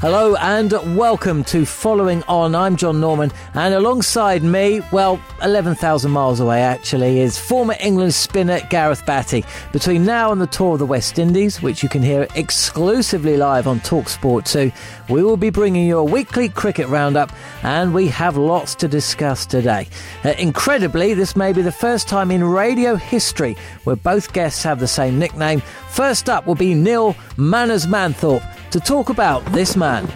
Hello and welcome to Following On. I'm John Norman, and alongside me, well, 11,000 miles away actually, is former England spinner Gareth Batty. Between now and the tour of the West Indies, which you can hear exclusively live on Talksport 2, we will be bringing you a weekly cricket roundup, and we have lots to discuss today. Uh, incredibly, this may be the first time in radio history where both guests have the same nickname. First up will be Neil Manners Manthorpe to talk about this man.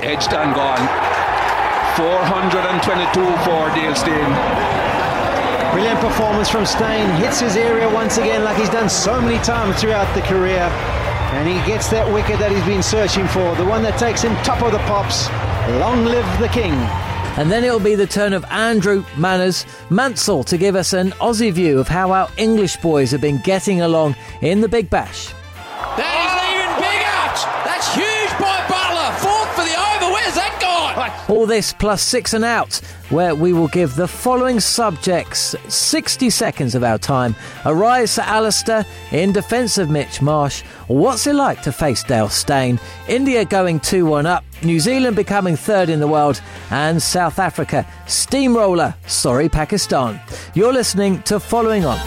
edged and gone. 422 for Dale Steyn. Brilliant performance from Steyn. Hits his area once again, like he's done so many times throughout the career. And he gets that wicket that he's been searching for, the one that takes him top of the pops. Long live the king. And then it'll be the turn of Andrew Manners Mansell to give us an Aussie view of how our English boys have been getting along in the Big Bash. All this plus six and out, where we will give the following subjects 60 seconds of our time. A rise to Alastair in defence of Mitch Marsh. What's it like to face Dale Steyn? India going 2 1 up. New Zealand becoming third in the world. And South Africa steamroller. Sorry, Pakistan. You're listening to Following On.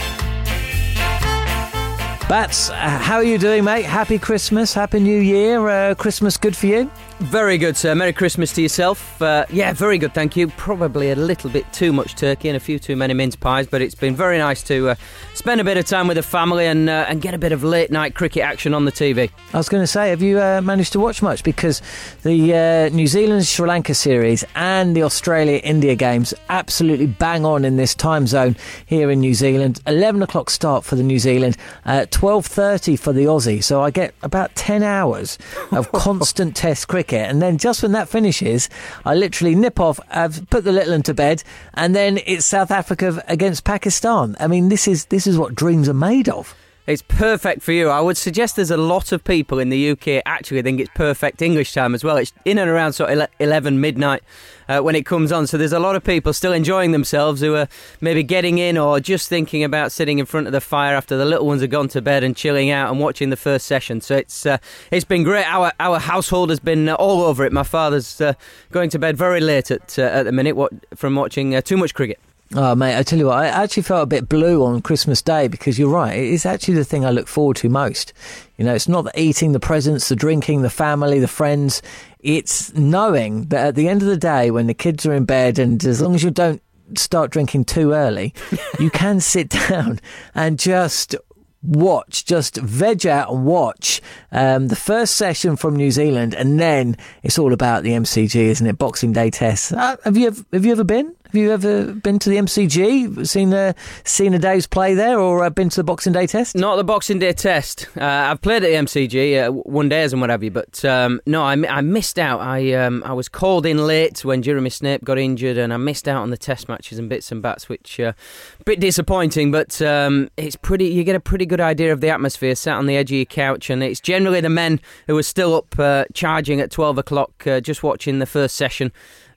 Bats, uh, how are you doing, mate? Happy Christmas, Happy New Year. Uh, Christmas good for you? Very good, sir. Merry Christmas to yourself. Uh, yeah, very good, thank you. Probably a little bit too much turkey and a few too many mince pies, but it's been very nice to uh, spend a bit of time with the family and uh, and get a bit of late night cricket action on the TV. I was going to say, have you uh, managed to watch much? Because the uh, New Zealand Sri Lanka series and the Australia India games absolutely bang on in this time zone here in New Zealand. Eleven o'clock start for the New Zealand, uh, twelve thirty for the Aussie. So I get about ten hours of constant Test cricket, and then just when that finishes, I literally nip off. I've put the little one to bed, and then it's South Africa against Pakistan. I mean, this is this is what dreams are made of. It's perfect for you. I would suggest there's a lot of people in the UK actually think it's perfect English time as well. It's in and around sort of 11 midnight uh, when it comes on. So there's a lot of people still enjoying themselves who are maybe getting in or just thinking about sitting in front of the fire after the little ones have gone to bed and chilling out and watching the first session. So it's uh, it's been great. Our our household has been all over it. My father's uh, going to bed very late at uh, at the minute what, from watching uh, too much cricket. Oh, mate, I tell you what, I actually felt a bit blue on Christmas Day because you're right. It's actually the thing I look forward to most. You know, it's not the eating, the presents, the drinking, the family, the friends. It's knowing that at the end of the day, when the kids are in bed, and as long as you don't start drinking too early, you can sit down and just watch, just veg out and watch um, the first session from New Zealand, and then it's all about the MCG, isn't it? Boxing Day tests. Uh, have you have you ever been? Have you ever been to the MCG, seen a, seen a day's play there, or uh, been to the Boxing Day test? Not the Boxing Day test. Uh, I've played at the MCG, uh, one days and what have you, but um, no, I, I, missed out. I um, I was called in late when Jeremy Snape got injured, and I missed out on the test matches and bits and bats, which uh, a bit disappointing. But um, it's pretty. You get a pretty good idea of the atmosphere, sat on the edge of your couch, and it's generally the men who are still up uh, charging at twelve o'clock, uh, just watching the first session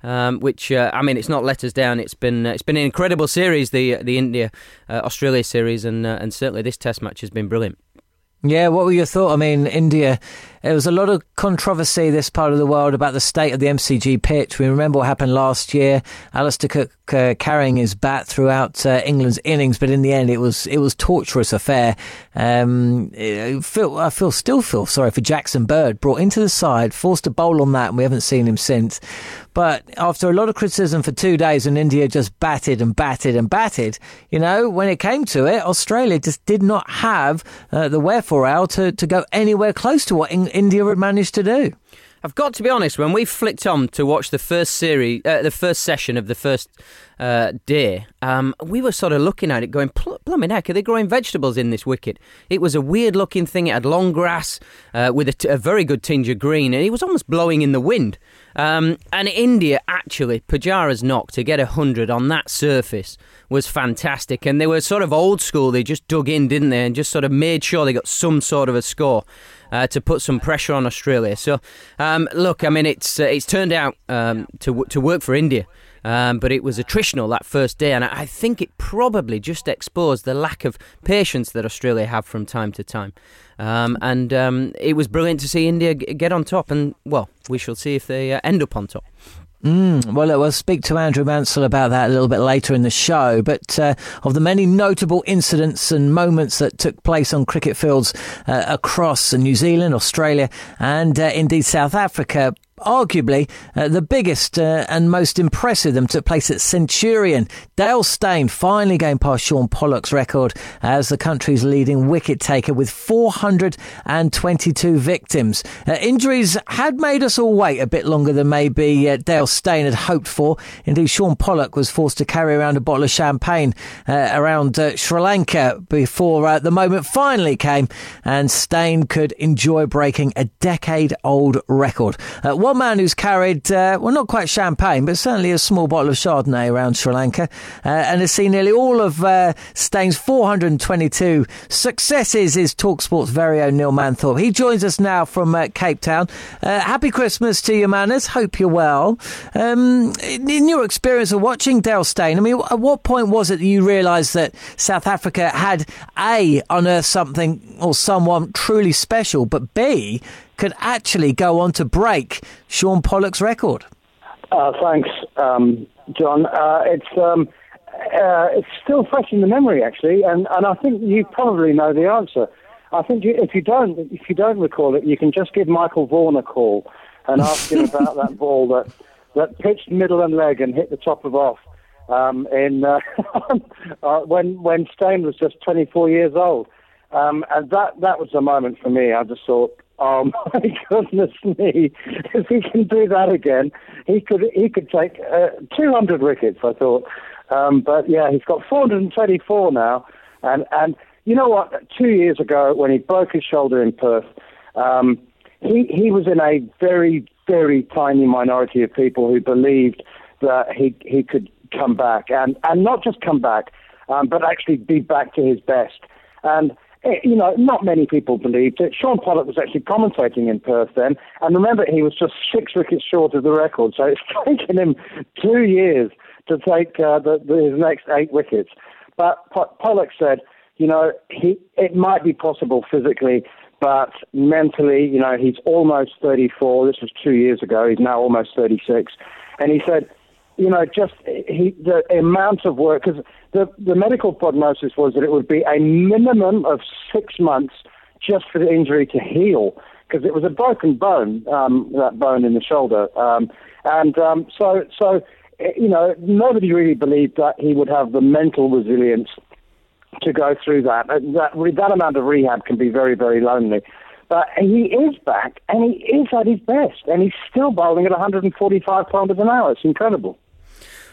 um, which uh, I mean, it's not let us down. It's been uh, it's been an incredible series, the the India uh, Australia series, and uh, and certainly this Test match has been brilliant. Yeah, what were your thoughts? I mean, India, there was a lot of controversy this part of the world about the state of the MCG pitch. We remember what happened last year. Alastair Cook uh, carrying his bat throughout uh, England's innings, but in the end, it was it was torturous affair. Um, feel, I feel still feel sorry for Jackson Bird, brought into the side, forced to bowl on that, and we haven't seen him since. But after a lot of criticism for two days, and India just batted and batted and batted, you know, when it came to it, Australia just did not have uh, the wherefore to, to go anywhere close to what in- India had managed to do. I've got to be honest. When we flicked on to watch the first series, uh, the first session of the first uh, day, um, we were sort of looking at it, going, "Plumbing heck, are they growing vegetables in this wicket?" It was a weird-looking thing. It had long grass uh, with a, t- a very good tinge of green, and it was almost blowing in the wind. Um, and India, actually, Pujara's knock to get 100 on that surface was fantastic. And they were sort of old school. They just dug in, didn't they? And just sort of made sure they got some sort of a score. Uh, to put some pressure on Australia. So, um, look, I mean, it's uh, it's turned out um, to to work for India. Um, but it was attritional that first day, and I think it probably just exposed the lack of patience that Australia have from time to time. Um, and um, it was brilliant to see India get on top, and well, we shall see if they uh, end up on top. Mm, well, we'll speak to Andrew Mansell about that a little bit later in the show. But uh, of the many notable incidents and moments that took place on cricket fields uh, across New Zealand, Australia, and uh, indeed South Africa, arguably uh, the biggest uh, and most impressive them took place at Centurion. Dale Steyn finally going past Shaun Pollock's record as the country's leading wicket taker with 422 victims. Uh, injuries had made us all wait a bit longer than maybe uh, Dale Steyn had hoped for. Indeed, Shaun Pollock was forced to carry around a bottle of champagne uh, around uh, Sri Lanka before the moment finally came and Steyn could enjoy breaking a decade old record one man who's carried, uh, well, not quite champagne, but certainly a small bottle of Chardonnay around Sri Lanka uh, and has seen nearly all of uh, Steyn's 422 successes is Talksport's very own Neil Manthorpe. He joins us now from uh, Cape Town. Uh, happy Christmas to you, Manners. Hope you're well. Um, in your experience of watching Dale Steyn, I mean, at what point was it that you realised that South Africa had A, unearthed something or someone truly special, but B, could actually go on to break Shaun Pollock's record? Uh, thanks, um, John. Uh, it's um, uh, it's still fresh in the memory, actually, and, and I think you probably know the answer. I think you, if you don't if you don't recall it, you can just give Michael Vaughan a call and ask him about that ball that that pitched middle and leg and hit the top of off um, in uh, uh, when when Steyn was just 24 years old. Um, and that that was a moment for me. I just thought, Oh my goodness me! If he can do that again, he could he could take uh, 200 wickets. I thought, um, but yeah, he's got 424 now, and and you know what? Two years ago, when he broke his shoulder in Perth, um, he he was in a very very tiny minority of people who believed that he he could come back and and not just come back, um, but actually be back to his best. And you know, not many people believed it. Shaun Pollock was actually commentating in Perth then, and remember, he was just six wickets short of the record, so it's taken him two years to take uh, the, the, his next eight wickets. But Pollock said, you know, he it might be possible physically, but mentally, you know, he's almost 34. This was two years ago. He's now almost 36, and he said, you know, just he, the amount of work because the, the medical prognosis was that it would be a minimum of six months just for the injury to heal because it was a broken bone, um, that bone in the shoulder. Um, and um, so, so, you know, nobody really believed that he would have the mental resilience to go through that. That, that amount of rehab can be very, very lonely. But he is back, and he is at his best, and he's still bowling at 145 kilometres an hour. It's incredible.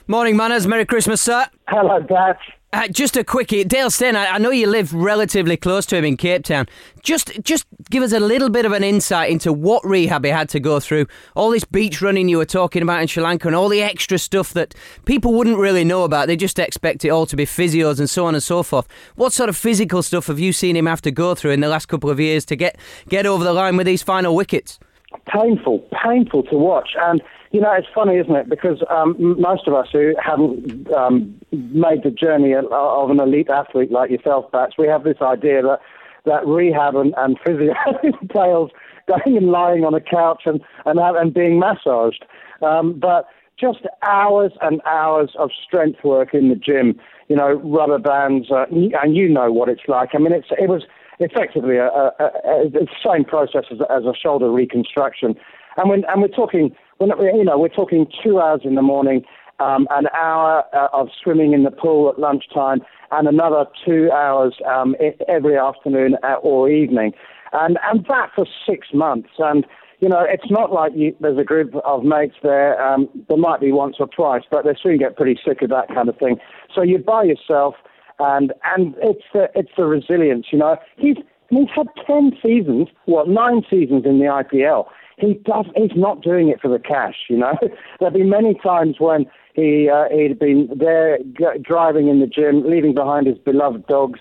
Morning, manners. Merry Christmas, sir. Hello, Dad. Uh, just a quickie, Dale Steyn. I, I know you live relatively close to him in Cape Town. Just, just give us a little bit of an insight into what rehab he had to go through. All this beach running you were talking about in Sri Lanka, and all the extra stuff that people wouldn't really know about. They just expect it all to be physios and so on and so forth. What sort of physical stuff have you seen him have to go through in the last couple of years to get get over the line with these final wickets? Painful, painful to watch, and you know, it's funny, isn't it? Because um, most of us who haven't um, made the journey of an elite athlete like yourself, Bats, we have this idea that, that rehab and, and physio entails going and lying on a couch and, and, and being massaged. Um, but just hours and hours of strength work in the gym, you know, rubber bands, uh, and you know what it's like. I mean, it's, it was effectively a, a, a, the same process as, as a shoulder reconstruction. And, when, and we're talking we're you know, we're talking two hours in the morning, um, an hour uh, of swimming in the pool at lunchtime, and another two hours um, every afternoon uh, or evening, and and that for six months. And you know, it's not like you, there's a group of mates there. Um, there might be once or twice, but they soon get pretty sick of that kind of thing. So you're by yourself, and and it's the it's the resilience. You know, he's he's had ten seasons, well, nine seasons in the IPL he does. He's not doing it for the cash. You know, there've been many times when he uh, he'd been there g- driving in the gym, leaving behind his beloved dogs,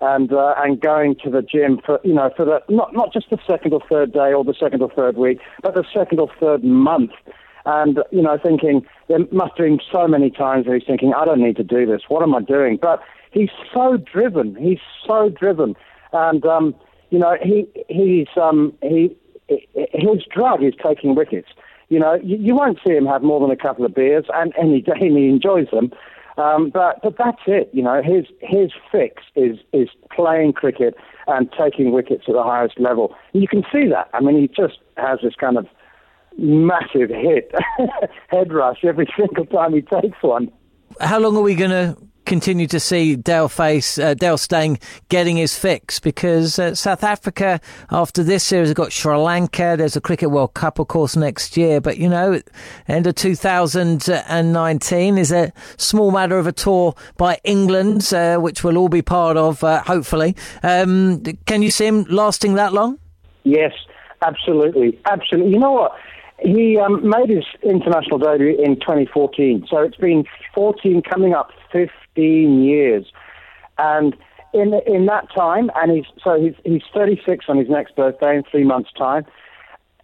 and uh, and going to the gym for you know for the not not just the second or third day or the second or third week, but the second or third month. And you know, thinking there must have been so many times where he's thinking, I don't need to do this. What am I doing? But he's so driven. He's so driven, and um, you know, he he's um, he his drug is taking wickets. You know, you, you, won't see him have more than a couple of beers, and, and, he, he enjoys them. Um, but but that's it. You know, his his fix is is playing cricket and taking wickets at the highest level. And you can see that. I mean, he just has this kind of massive hit head rush every single time he takes one. How long are we going to continue to see Dale Face, uh, Dale Steyn getting his fix because uh, South Africa, after this series, have got Sri Lanka. There's a Cricket World Cup, of course, next year. But, you know, end of 2019 is a small matter of a tour by England, uh, which we'll all be part of, uh, hopefully. Um, can you see him lasting that long? Yes, absolutely. Absolutely. You know what? He um, made his international debut in 2014, so it's been 14 coming up 15 years. And in in that time, and he's so he's he's 36 on his next birthday in three months' time.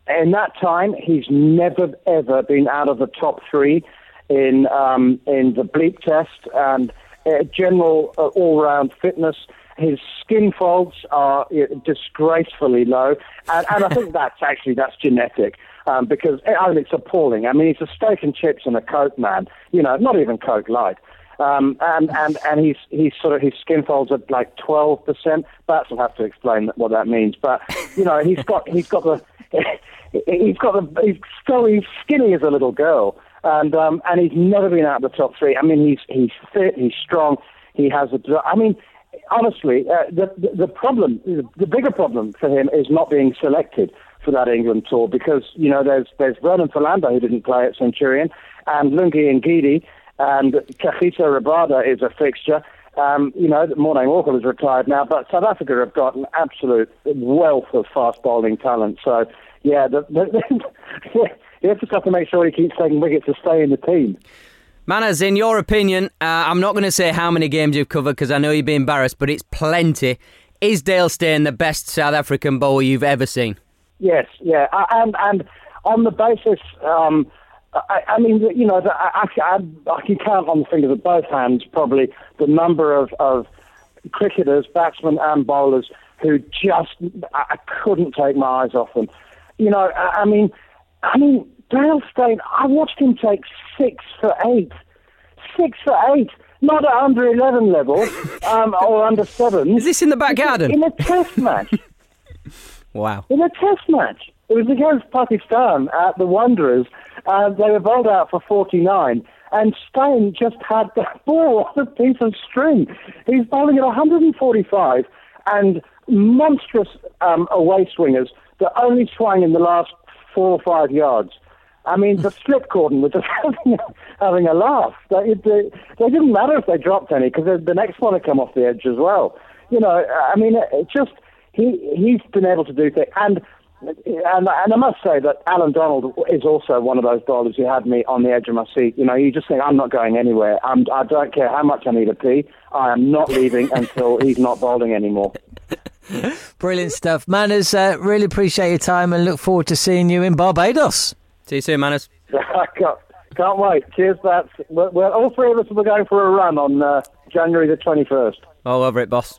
In that time, he's never ever been out of the top three in um, in the bleep test and uh, general uh, all round fitness. His skin folds are uh, disgracefully low, and, and I think that's actually that's genetic. Um, because I mean, it's appalling. I mean, he's a steak and chips and a Coke man. You know, not even Coke Light. Um, and and and he's he's sort of his skin folds at like twelve percent. Bats will have to explain what that means. But you know, he's got he's got the he's got the he's still he's skinny as a little girl, and um, and he's never been out of the top three. I mean, he's he's fit, he's strong, he has a. I mean, honestly, uh, the the problem, the bigger problem for him is not being selected for that England tour because you know there's there's Vernon Philander who didn't play at Centurion and Lungi Ngidi and Kagiso Rabada is a fixture. Um, you know, Morné Morkel is retired now, but South Africa have got an absolute wealth of fast bowling talent. So, yeah, the, the, you just have to make sure he keeps taking wickets to stay in the team. Manners, in your opinion, uh, I'm not going to say how many games you've covered because I know you'd be embarrassed, but it's plenty. Is Dale Steyn the best South African bowler you've ever seen? Yes, yeah, and and on the basis um, I, I mean, you know, I, I, I can count on the fingers of both hands probably the number of, of cricketers, batsmen, and bowlers who just I couldn't take my eyes off them. You know, I, I mean, I mean, Dale Steyn. I watched him take six for eight, six for eight. Not at under eleven level um, or under seven. Is this in the back garden? In a test match. wow. In a test match. It was against Pakistan at the Wanderers. Uh, they were bowled out for 49, and Steyn just had the ball on a piece of string. He's bowling at 145 and monstrous um, away swingers that only swung in the last four or five yards. I mean, the slip cordon was just having, having a laugh. They, they, they didn't matter if they dropped any because the next one had come off the edge as well. You know, I mean, it just he he's been able to do things. And and, and I must say that Allan Donald is also one of those bowlers who had me on the edge of my seat. You know, you just think, I'm not going anywhere. I'm, I don't care how much I need a pee. I am not leaving until he's not bowling anymore. Brilliant stuff. Manners, uh, really appreciate your time and look forward to seeing you in Barbados. See you soon, Manners. can't, can't wait. Cheers, Bats. We're, we're, all three of us will be going for a run on uh, January the 21st. All over it, boss.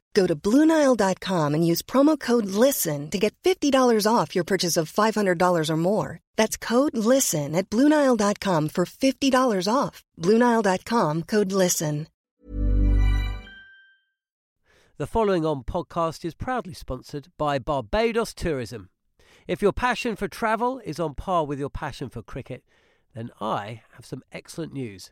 Go to Bluenile.com and use promo code LISTEN to get $50 off your purchase of $500 or more. That's code LISTEN at Bluenile.com for $50 off. Bluenile.com code LISTEN. The following on podcast is proudly sponsored by Barbados Tourism. If your passion for travel is on par with your passion for cricket, then I have some excellent news.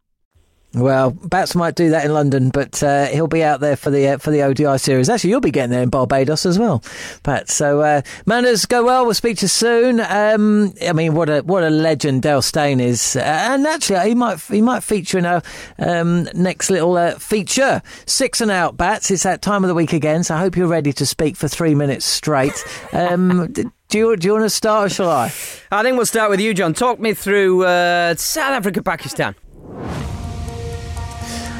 Well, Bats might do that in London, but uh, he'll be out there for the uh, for the ODI series. Actually, you'll be getting there in Barbados as well, Bats. So uh, manners go well. We'll speak to you soon. Um, I mean, what a what a legend Dale Steyn is, and actually he might he might feature in our um, next little uh, feature. Six and out, Bats. It's that time of the week again, so I hope you're ready to speak for three minutes straight. Um, Do you, do you want to start or shall I? I think we'll start with you, John. Talk me through uh, South Africa Pakistan.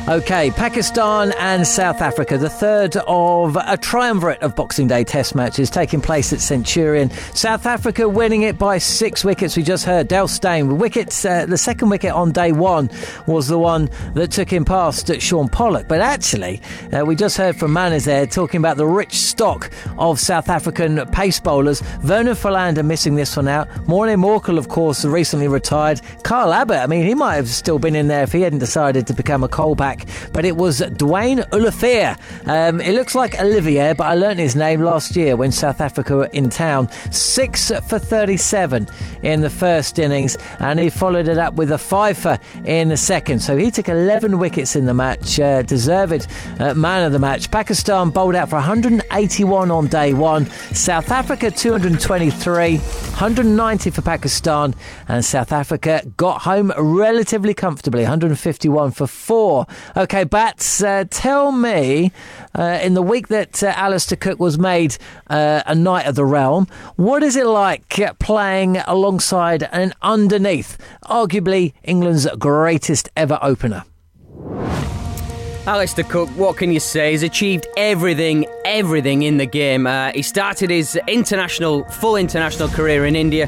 Okay, Pakistan and South Africa, the third of a triumvirate of Boxing Day test matches taking place at Centurion. South Africa winning it by six wickets. We just heard Dale Steyn. Wickets, uh, the second wicket on day one was the one that took him past Shaun Pollock. But actually, uh, we just heard from Manners there talking about the rich stock of South African pace bowlers. Vernon Philander missing this one out. Morné Morkel, of course, recently retired. Kyle Abbott, I mean, he might have still been in there if he hadn't decided to become a Kolpak but it was Duanne Olivier. Um, it looks like Olivier, but I learnt his name last year when South Africa were in town. Six for 37 in the first innings, and he followed it up with a fifer in the second. So he took 11 wickets in the match, uh, deserved uh, man of the match. Pakistan bowled out for 181 on day one, South Africa 223, 190 for Pakistan, and South Africa got home relatively comfortably, 151 for four Okay, Bats, uh, tell me, uh, in the week that uh, Alastair Cook was made uh, a Knight of the Realm, what is it like uh, playing alongside and underneath arguably England's greatest ever opener? Alastair Cook, what can you say? He's achieved everything, everything in the game. Uh, he started his international, full international career in India,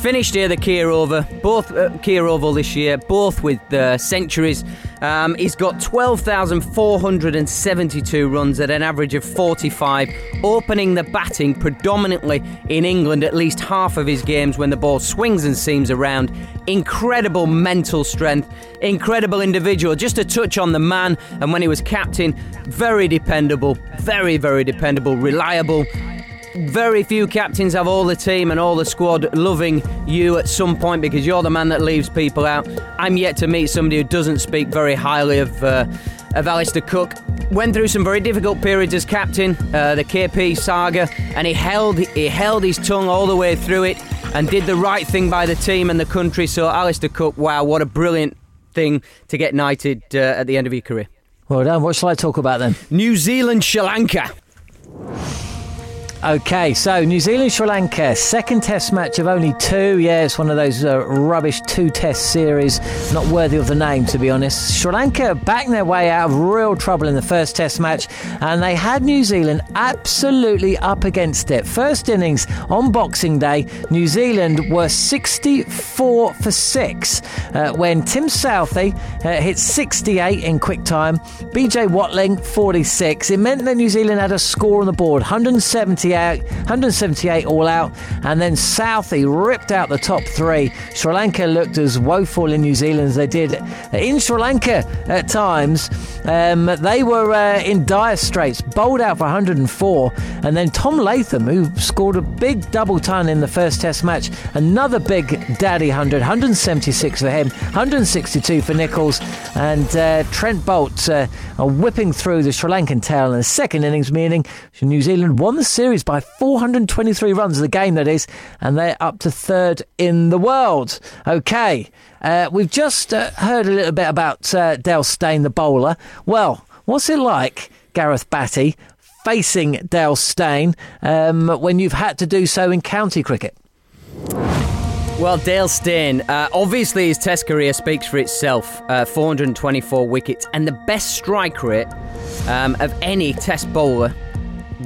finished here the Kia Oval, both uh, Kia Oval this year, both with uh, centuries. Um, he's got 12,472 runs at an average of 45, opening the batting predominantly in England at least half of his games when the ball swings and seams around. Incredible mental strength, incredible individual. Just a touch on the man, and when he was captain, very dependable, very, very dependable, reliable very few captains have all the team and all the squad loving you at some point because you're the man that leaves people out. I'm yet to meet somebody who doesn't speak very highly of. Uh, of Alastair Cook went through some very difficult periods as captain, uh, the KP saga, and he held he held his tongue all the way through it and did the right thing by the team and the country. So Alastair Cook, wow, what a brilliant thing to get knighted uh, at the end of your career. Well done. What shall I talk about then? New Zealand, Sri Lanka. Okay, so New Zealand Sri Lanka, second test match of only two. Yeah, it's one of those uh, rubbish two test series, not worthy of the name, to be honest. Sri Lanka backing their way out of real trouble in the first test match, and they had New Zealand absolutely up against it. First innings on Boxing Day, New Zealand were 64 for 6 uh, when Tim Southee uh, hit 68 in quick time, BJ Watling 46. It meant that New Zealand had a score on the board 170. 178 all out, and then Southee ripped out the top three. Sri Lanka looked as woeful in New Zealand as they did in Sri Lanka at times. Um, they were uh, in dire straits, bowled out for 104, and then Tom Latham, who scored a big double ton in the first Test match, another big daddy 100, 176 for him, 162 for Nicholls, and uh, Trent Boult uh, are whipping through the Sri Lankan tail in the second innings, meaning New Zealand won the series by 423 runs, of the game that is, and they're up to third in the world. Okay, uh, we've just uh, heard a little bit about uh, Dale Steyn, the bowler. Well, what's it like, Gareth Batty, facing Dale Steyn um, when you've had to do so in county cricket? Well, Dale Steyn, uh, obviously his Test career speaks for itself. Uh, 424 wickets and the best strike rate um, of any Test bowler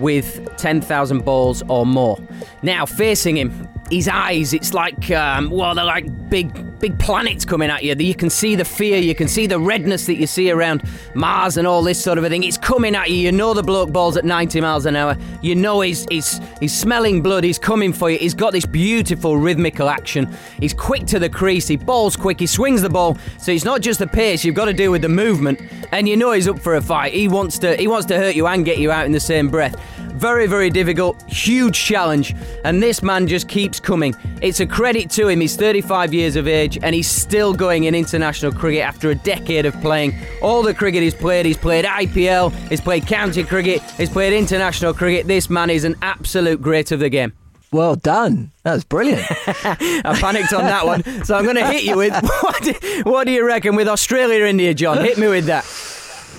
with 10,000 balls or more. Now, facing him, his eyes, it's like, um, well, they're like big, big planets coming at you. You can see the fear, you can see the redness that you see around Mars and all this sort of a thing. It's coming at you. You know the bloke balls at 90 miles an hour. You know he's, he's, he's smelling blood. He's coming for you. He's got this beautiful rhythmical action. He's quick to the crease. He balls quick. He swings the ball. So it's not just the pace. You've got to do with the movement. And you know he's up for a fight. He wants to, he wants to hurt you and get you out in the same breath. Very, very difficult, huge challenge, and this man just keeps coming. It's a credit to him. He's 35 years of age and he's still going in international cricket after a decade of playing. All the cricket he's played, he's played IPL, he's played county cricket, he's played international cricket. This man is an absolute great of the game. Well done. That was brilliant. I panicked on that one. So I'm going to hit you with what do, what do you reckon with Australia India, John? Hit me with that.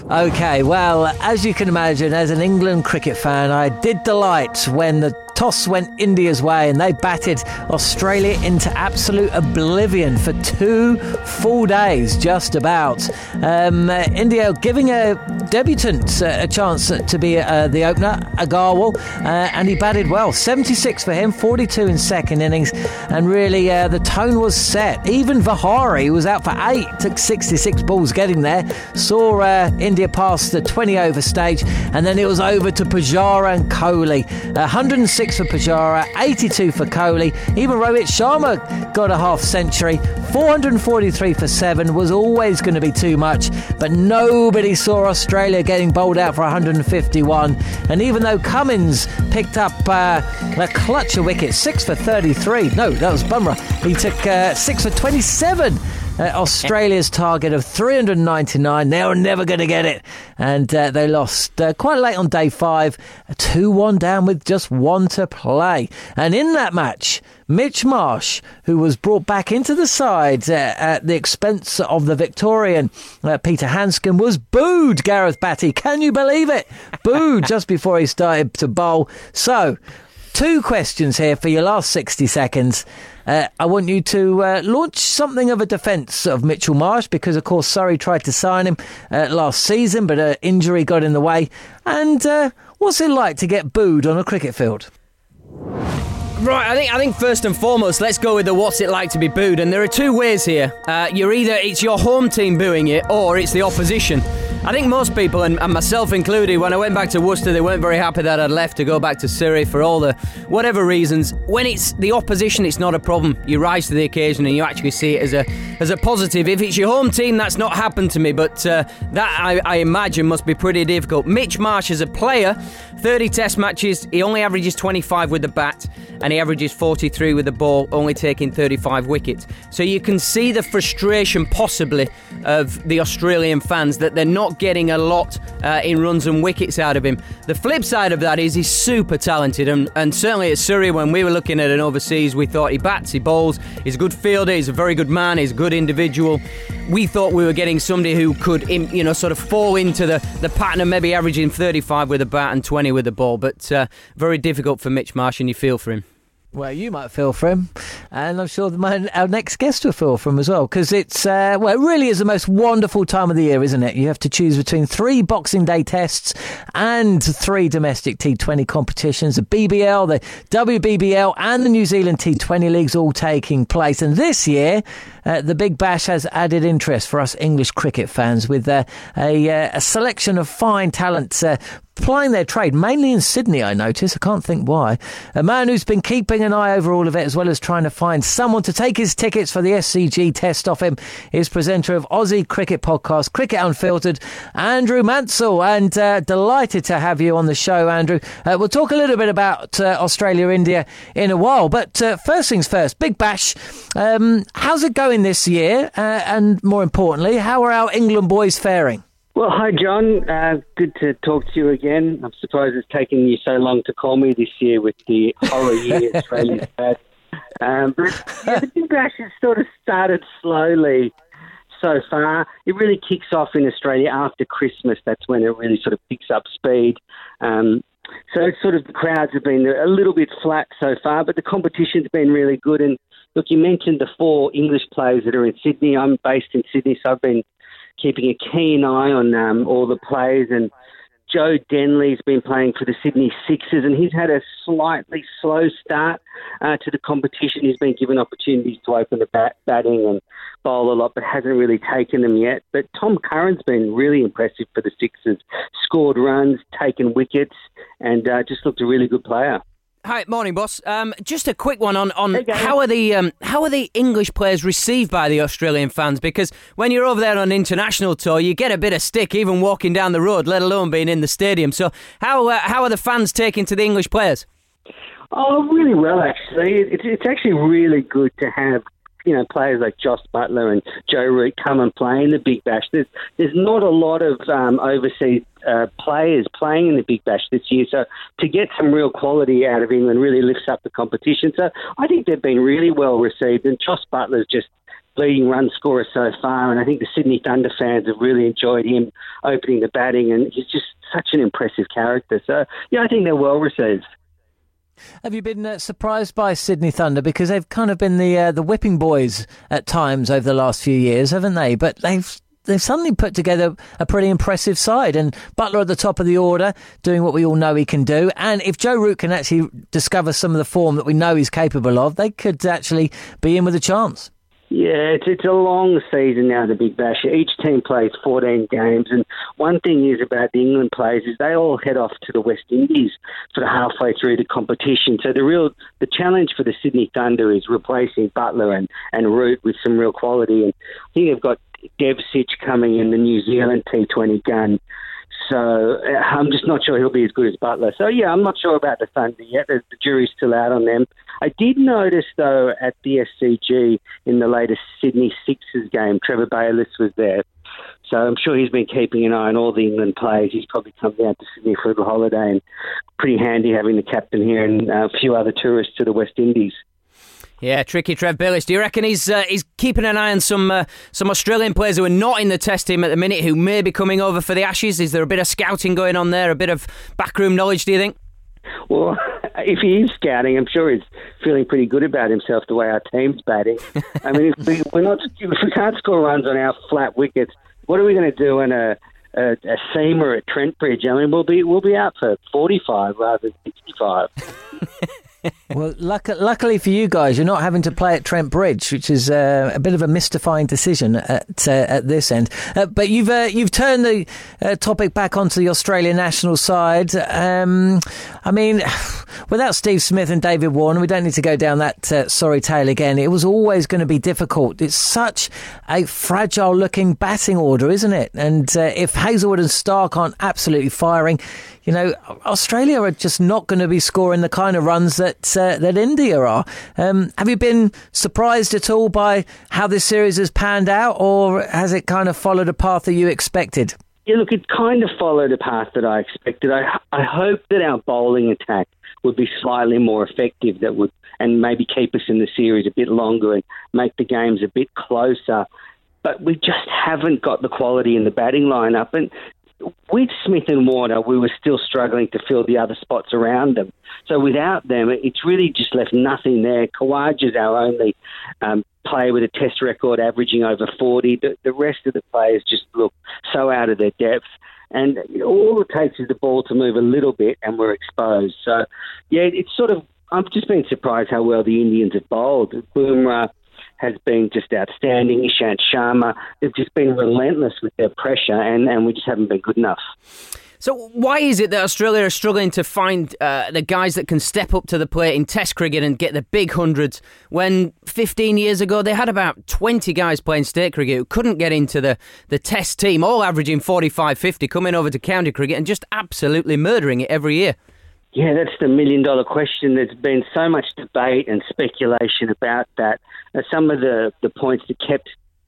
Okay, well, as you can imagine, as an England cricket fan, I did delight when the toss went India's way and they batted Australia into absolute oblivion for two full days, just about. Um, uh, India giving a debutant uh, a chance to be uh, the opener, Agarwal, uh, and he batted well. 76 for him, 42 in second innings, and really uh, the tone was set. Even Vihari, was out for eight, took 66 balls getting there, saw uh, India passed the 20 over stage, and then it was over to Pujara and Kohli. 106 for Pujara, 82 for Kohli. Even Rohit Sharma got a half century. 443 for 7 was always going to be too much, but nobody saw Australia getting bowled out for 151. And even though Cummins picked up uh, a clutch of wickets, 6 for 33, no, that was Bumrah, he took uh, 6 for 27 uh, Australia's target of 399. They were never going to get it. And uh, they lost uh, quite late on day five, 2 1 down with just one to play. And in that match, Mitch Marsh, who was brought back into the side uh, at the expense of the Victorian uh, Peter Handscomb, was booed, Gareth Batty. Can you believe it? Booed just before he started to bowl. So, two questions here for your last 60 seconds. Uh, I want you to uh, launch something of a defence of Mitchell Marsh because, of course, Surrey tried to sign him uh, last season, but an injury got in the way. And uh, what's it like to get booed on a cricket field? Right, I think I think first and foremost, let's go with the what's it like to be booed. And there are two ways here. Uh, you're either it's your home team booing it, or it's the opposition. I think most people, and, and, myself included, when I went back to Worcester, they weren't very happy that I'd left to go back to Surrey for all the whatever reasons. When it's the opposition, it's not a problem. You rise to the occasion and you actually see it as a as a positive. If it's your home team, that's not happened to me, but uh, that I, I imagine must be pretty difficult. Mitch Marsh is a player, 30 Test matches, he only averages 25 with the bat, and he averages 43 with the ball, only taking 35 wickets. So you can see the frustration possibly of the Australian fans that they're not getting a lot uh, in runs and wickets out of him. The flip side of that is he's super talented, and, and certainly at Surrey, when we were looking at an overseas, we thought he bats, he bowls, he's a good fielder, he's a very good man, he's a good individual. We thought we were getting somebody who could, you know, sort of fall into the, the pattern of maybe averaging 35 with a bat and 20 with the ball, but uh, very difficult for Mitch Marsh, and you feel for him. Well, you might feel for him, and I'm sure my, our next guest will feel for him as well, because it's uh, well, it really is the most wonderful time of the year, isn't it? You have to choose between three Boxing Day tests and three domestic T20 competitions: the BBL, the WBBL, and the New Zealand T20 leagues all taking place. And this year, uh, the Big Bash has added interest for us English cricket fans with uh, a, uh, a, selection of fine talents uh, plying their trade, mainly in Sydney, I notice. I can't think why. A man who's been keeping an eye over all of it, as well as trying to find someone to take his tickets for the SCG test off him, is presenter of Aussie Cricket Podcast, Cricket Unfiltered, Andrew Mansell. And uh, delighted to have you on the show, Andrew. Uh, we'll talk a little bit about uh, Australia India in a while. But uh, first things first, Big Bash. Um, how's it going this year? Uh, and more importantly, how are our England boys faring? Well, hi, John. Uh, good to talk to you again. I'm surprised it's taken you so long to call me this year with the horror year Australia's had. Um, but yeah, the Big Bash has sort of started slowly so far. It really kicks off in Australia after Christmas. That's when it really sort of picks up speed. Um, so it's sort of the crowds have been a little bit flat so far, but the competition's been really good. And look, you mentioned the four English players that are in Sydney. I'm based in Sydney, so I've been keeping a keen eye on um, all the players. And Joe Denley's been playing for the Sydney Sixers, and he's had a slightly slow start uh, to the competition. He's been given opportunities to open the bat- batting and bowl a lot, but hasn't really taken them yet. But Tom Curran's been really impressive for the Sixers. Scored runs, taken wickets, and uh, just looked a really good player. Hi, morning, boss. Um, just a quick one on, on how are the um, how are the English players received by the Australian fans? Because when you're over there on international tour, you get a bit of stick even walking down the road, let alone being in the stadium. So how uh, how are the fans taking to the English players? Oh, really well, actually. It's, it's actually really good to have you know players like Jos Buttler and Joe Root come and play in the Big Bash. There's there's not a lot of um, overseas uh, players playing in the Big Bash this year, so to get some real quality out of England really lifts up the competition. So I think they've been really well received, and Jos Buttler's just leading run scorer so far, and I think the Sydney Thunder fans have really enjoyed him opening the batting, and he's just such an impressive character. So yeah, I think they're well received. Have you been uh, surprised by Sydney Thunder because they've kind of been the uh, the whipping boys at times over the last few years, haven't they? But they've they've suddenly put together a pretty impressive side, and Buttler at the top of the order, doing what we all know he can do. And if Joe Root can actually discover some of the form that we know he's capable of, they could actually be in with a chance. Yeah, it's it's a long season now, the Big Bash. Each team plays 14 games, and one thing is about the England players is they all head off to the West Indies sort of halfway through the competition. So the real the challenge for the Sydney Thunder is replacing Buttler and and Root with some real quality. And I think they've got Dev Sitch coming in the New Zealand T20 gun. So uh, I'm just not sure he'll be as good as Buttler. So yeah, I'm not sure about the Thunder yet. The, the jury's still out on them. I did notice, though, at the SCG in the latest Sydney Sixers game, Trevor Bayliss was there. So I'm sure he's been keeping an eye on all the England players. He's probably come down to Sydney for a holiday, and pretty handy having the captain here and a few other tourists to the West Indies. Yeah, tricky Trev Bayliss. Do you reckon he's uh, he's keeping an eye on some uh, some Australian players who are not in the Test team at the minute, who may be coming over for the Ashes? Is there a bit of scouting going on there? A bit of backroom knowledge? Do you think? Well, if he is scouting, I'm sure he's feeling pretty good about himself the way our team's batting. I mean, if we, we're not if we can't score runs on our flat wickets, what are we going to do in a a, a seamer at Trent Bridge? I mean, we'll be we'll be out for 45 rather than 65. well, luck- luckily for you guys, you're not having to play at Trent Bridge, which is uh, a bit of a mystifying decision at uh, at this end. Uh, but you've uh, you've turned the uh, topic back onto the Australian national side. Um, I mean, without Steve Smith and David Warner, we don't need to go down that uh, sorry tale again. It was always going to be difficult. It's such a fragile-looking batting order, isn't it? And if Hazlewood and Stark aren't absolutely firing, you know, Australia are just not going to be scoring the kind of runs that uh, that India are. Um, have you been surprised at all by how this series has panned out, or has it kind of followed a path that you expected? Yeah, look, it kind of followed a path that I expected. I, I hope that our bowling attack would be slightly more effective, that would and maybe keep us in the series a bit longer and make the games a bit closer but we just haven't got the quality in the batting lineup. And with Smith and Warner, we were still struggling to fill the other spots around them. So without them, it's really just left nothing there. Khawaja is our only um, player with a test record averaging over 40. The, the rest of the players just look so out of their depth. And all it takes is the ball to move a little bit and we're exposed. So, yeah, it's sort of, I've just been surprised how well the Indians have bowled. Bumrah has been just outstanding. Ishant Sharma, they've just been relentless with their pressure, and, and we just haven't been good enough. So why is it that Australia are struggling to find uh, the guys that can step up to the plate in Test cricket and get the big hundreds when 15 years ago they had about 20 guys playing state cricket who couldn't get into the, the Test team, all averaging 45, 50, coming over to county cricket and just absolutely murdering it every year? Yeah, that's the million dollar question. There's been so much debate and speculation about that. Uh, some of the, the points that kept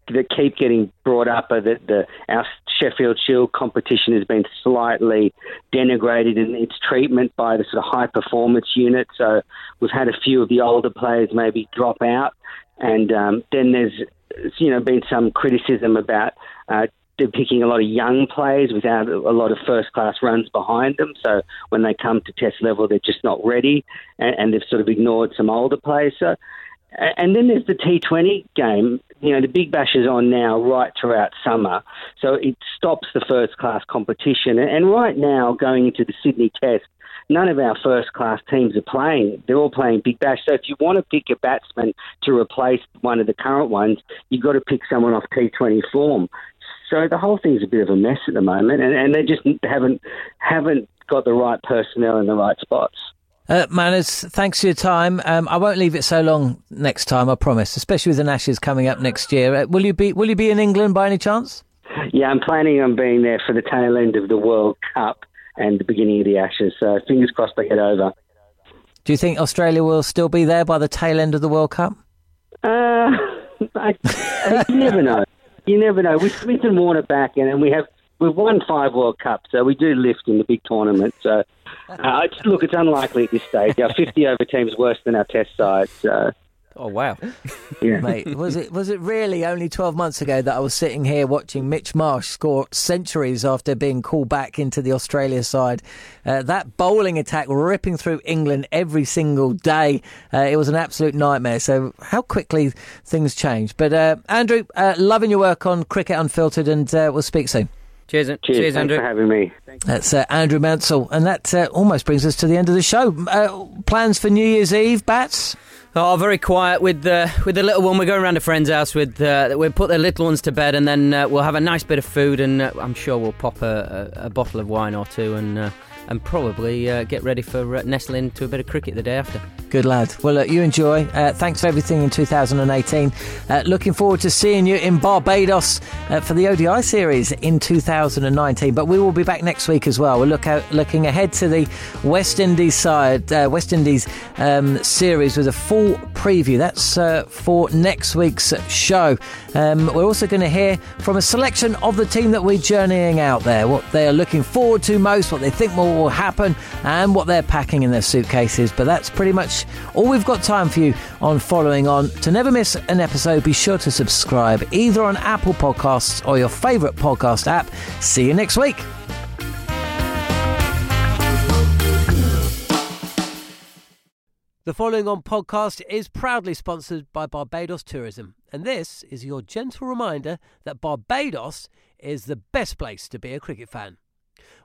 that keep getting brought up are that the our Sheffield Shield competition has been slightly denigrated in its treatment by the sort of high performance unit. So we've had a few of the older players maybe drop out, and um, then there's you know been some criticism about uh, they're picking a lot of young players without a lot of first class runs behind them. So when they come to test level, they're just not ready, and, and they've sort of ignored some older players. So, and then there's the T20 game. You know, the Big Bash is on now right throughout summer, so it stops the first class competition. And right now, going into the Sydney Test, none of our first class teams are playing. They're all playing Big Bash. So if you want to pick a batsman to replace one of the current ones, you've got to pick someone off T20 form. So the whole thing's a bit of a mess at the moment, and, and they just haven't haven't got the right personnel in the right spots. Uh, Manners, thanks for your time. Um, I won't leave it so long next time, I promise. Especially with the Ashes coming up next year. Uh, will you be Will you be in England by any chance? Yeah, I'm planning on being there for the tail end of the World Cup and the beginning of the Ashes. So fingers crossed they get over. Do you think Australia will still be there by the tail end of the World Cup? Uh, I, I, you never know you never know. With Smith and Warner back, and, and we have we've won five World Cups, so we do lift in the big tournament. So, uh, it's, look, it's unlikely at this stage. Our 50 over team's worse than our Test side. So. Oh wow, yeah, mate. Was it was it really only twelve months ago that I was sitting here watching Mitch Marsh score centuries after being called back into the Australia side? Uh, that bowling attack ripping through England every single day. Uh, it was an absolute nightmare. So how quickly things change. But uh, Andrew, uh, loving your work on Cricket Unfiltered, and uh, we'll speak soon. Cheers, cheers, cheers Andrew. for having me. That's uh, Andrew Mansell, and that uh, almost brings us to the end of the show. Uh, plans for New Year's Eve, Bats? Oh, very quiet with the with the little one. We're going around a friend's house with. Uh, we'll put the little ones to bed, and then uh, we'll have a nice bit of food, and uh, I'm sure we'll pop a, a, a, bottle of wine or two, and uh, and probably uh, get ready for uh, nestling into a bit of cricket the day after. Good lad. Well, look, you enjoy. Uh, thanks for everything in 2018. Uh, looking forward to seeing you in Barbados uh, for the ODI series in 2019. But we will be back next week as well. We're look out, looking ahead to the West Indies side, uh, West Indies um, series with a full preview. That's for next week's show. Um, we're also going to hear from a selection of the team that we're journeying out there, what they are looking forward to most, what they think will happen, and what they're packing in their suitcases. But that's pretty much all we've got time for you on following on. To never miss an episode, be sure to subscribe either on Apple Podcasts or your favourite podcast app. See you next week. The following on podcast is proudly sponsored by Barbados Tourism, and this is your gentle reminder that Barbados is the best place to be a cricket fan.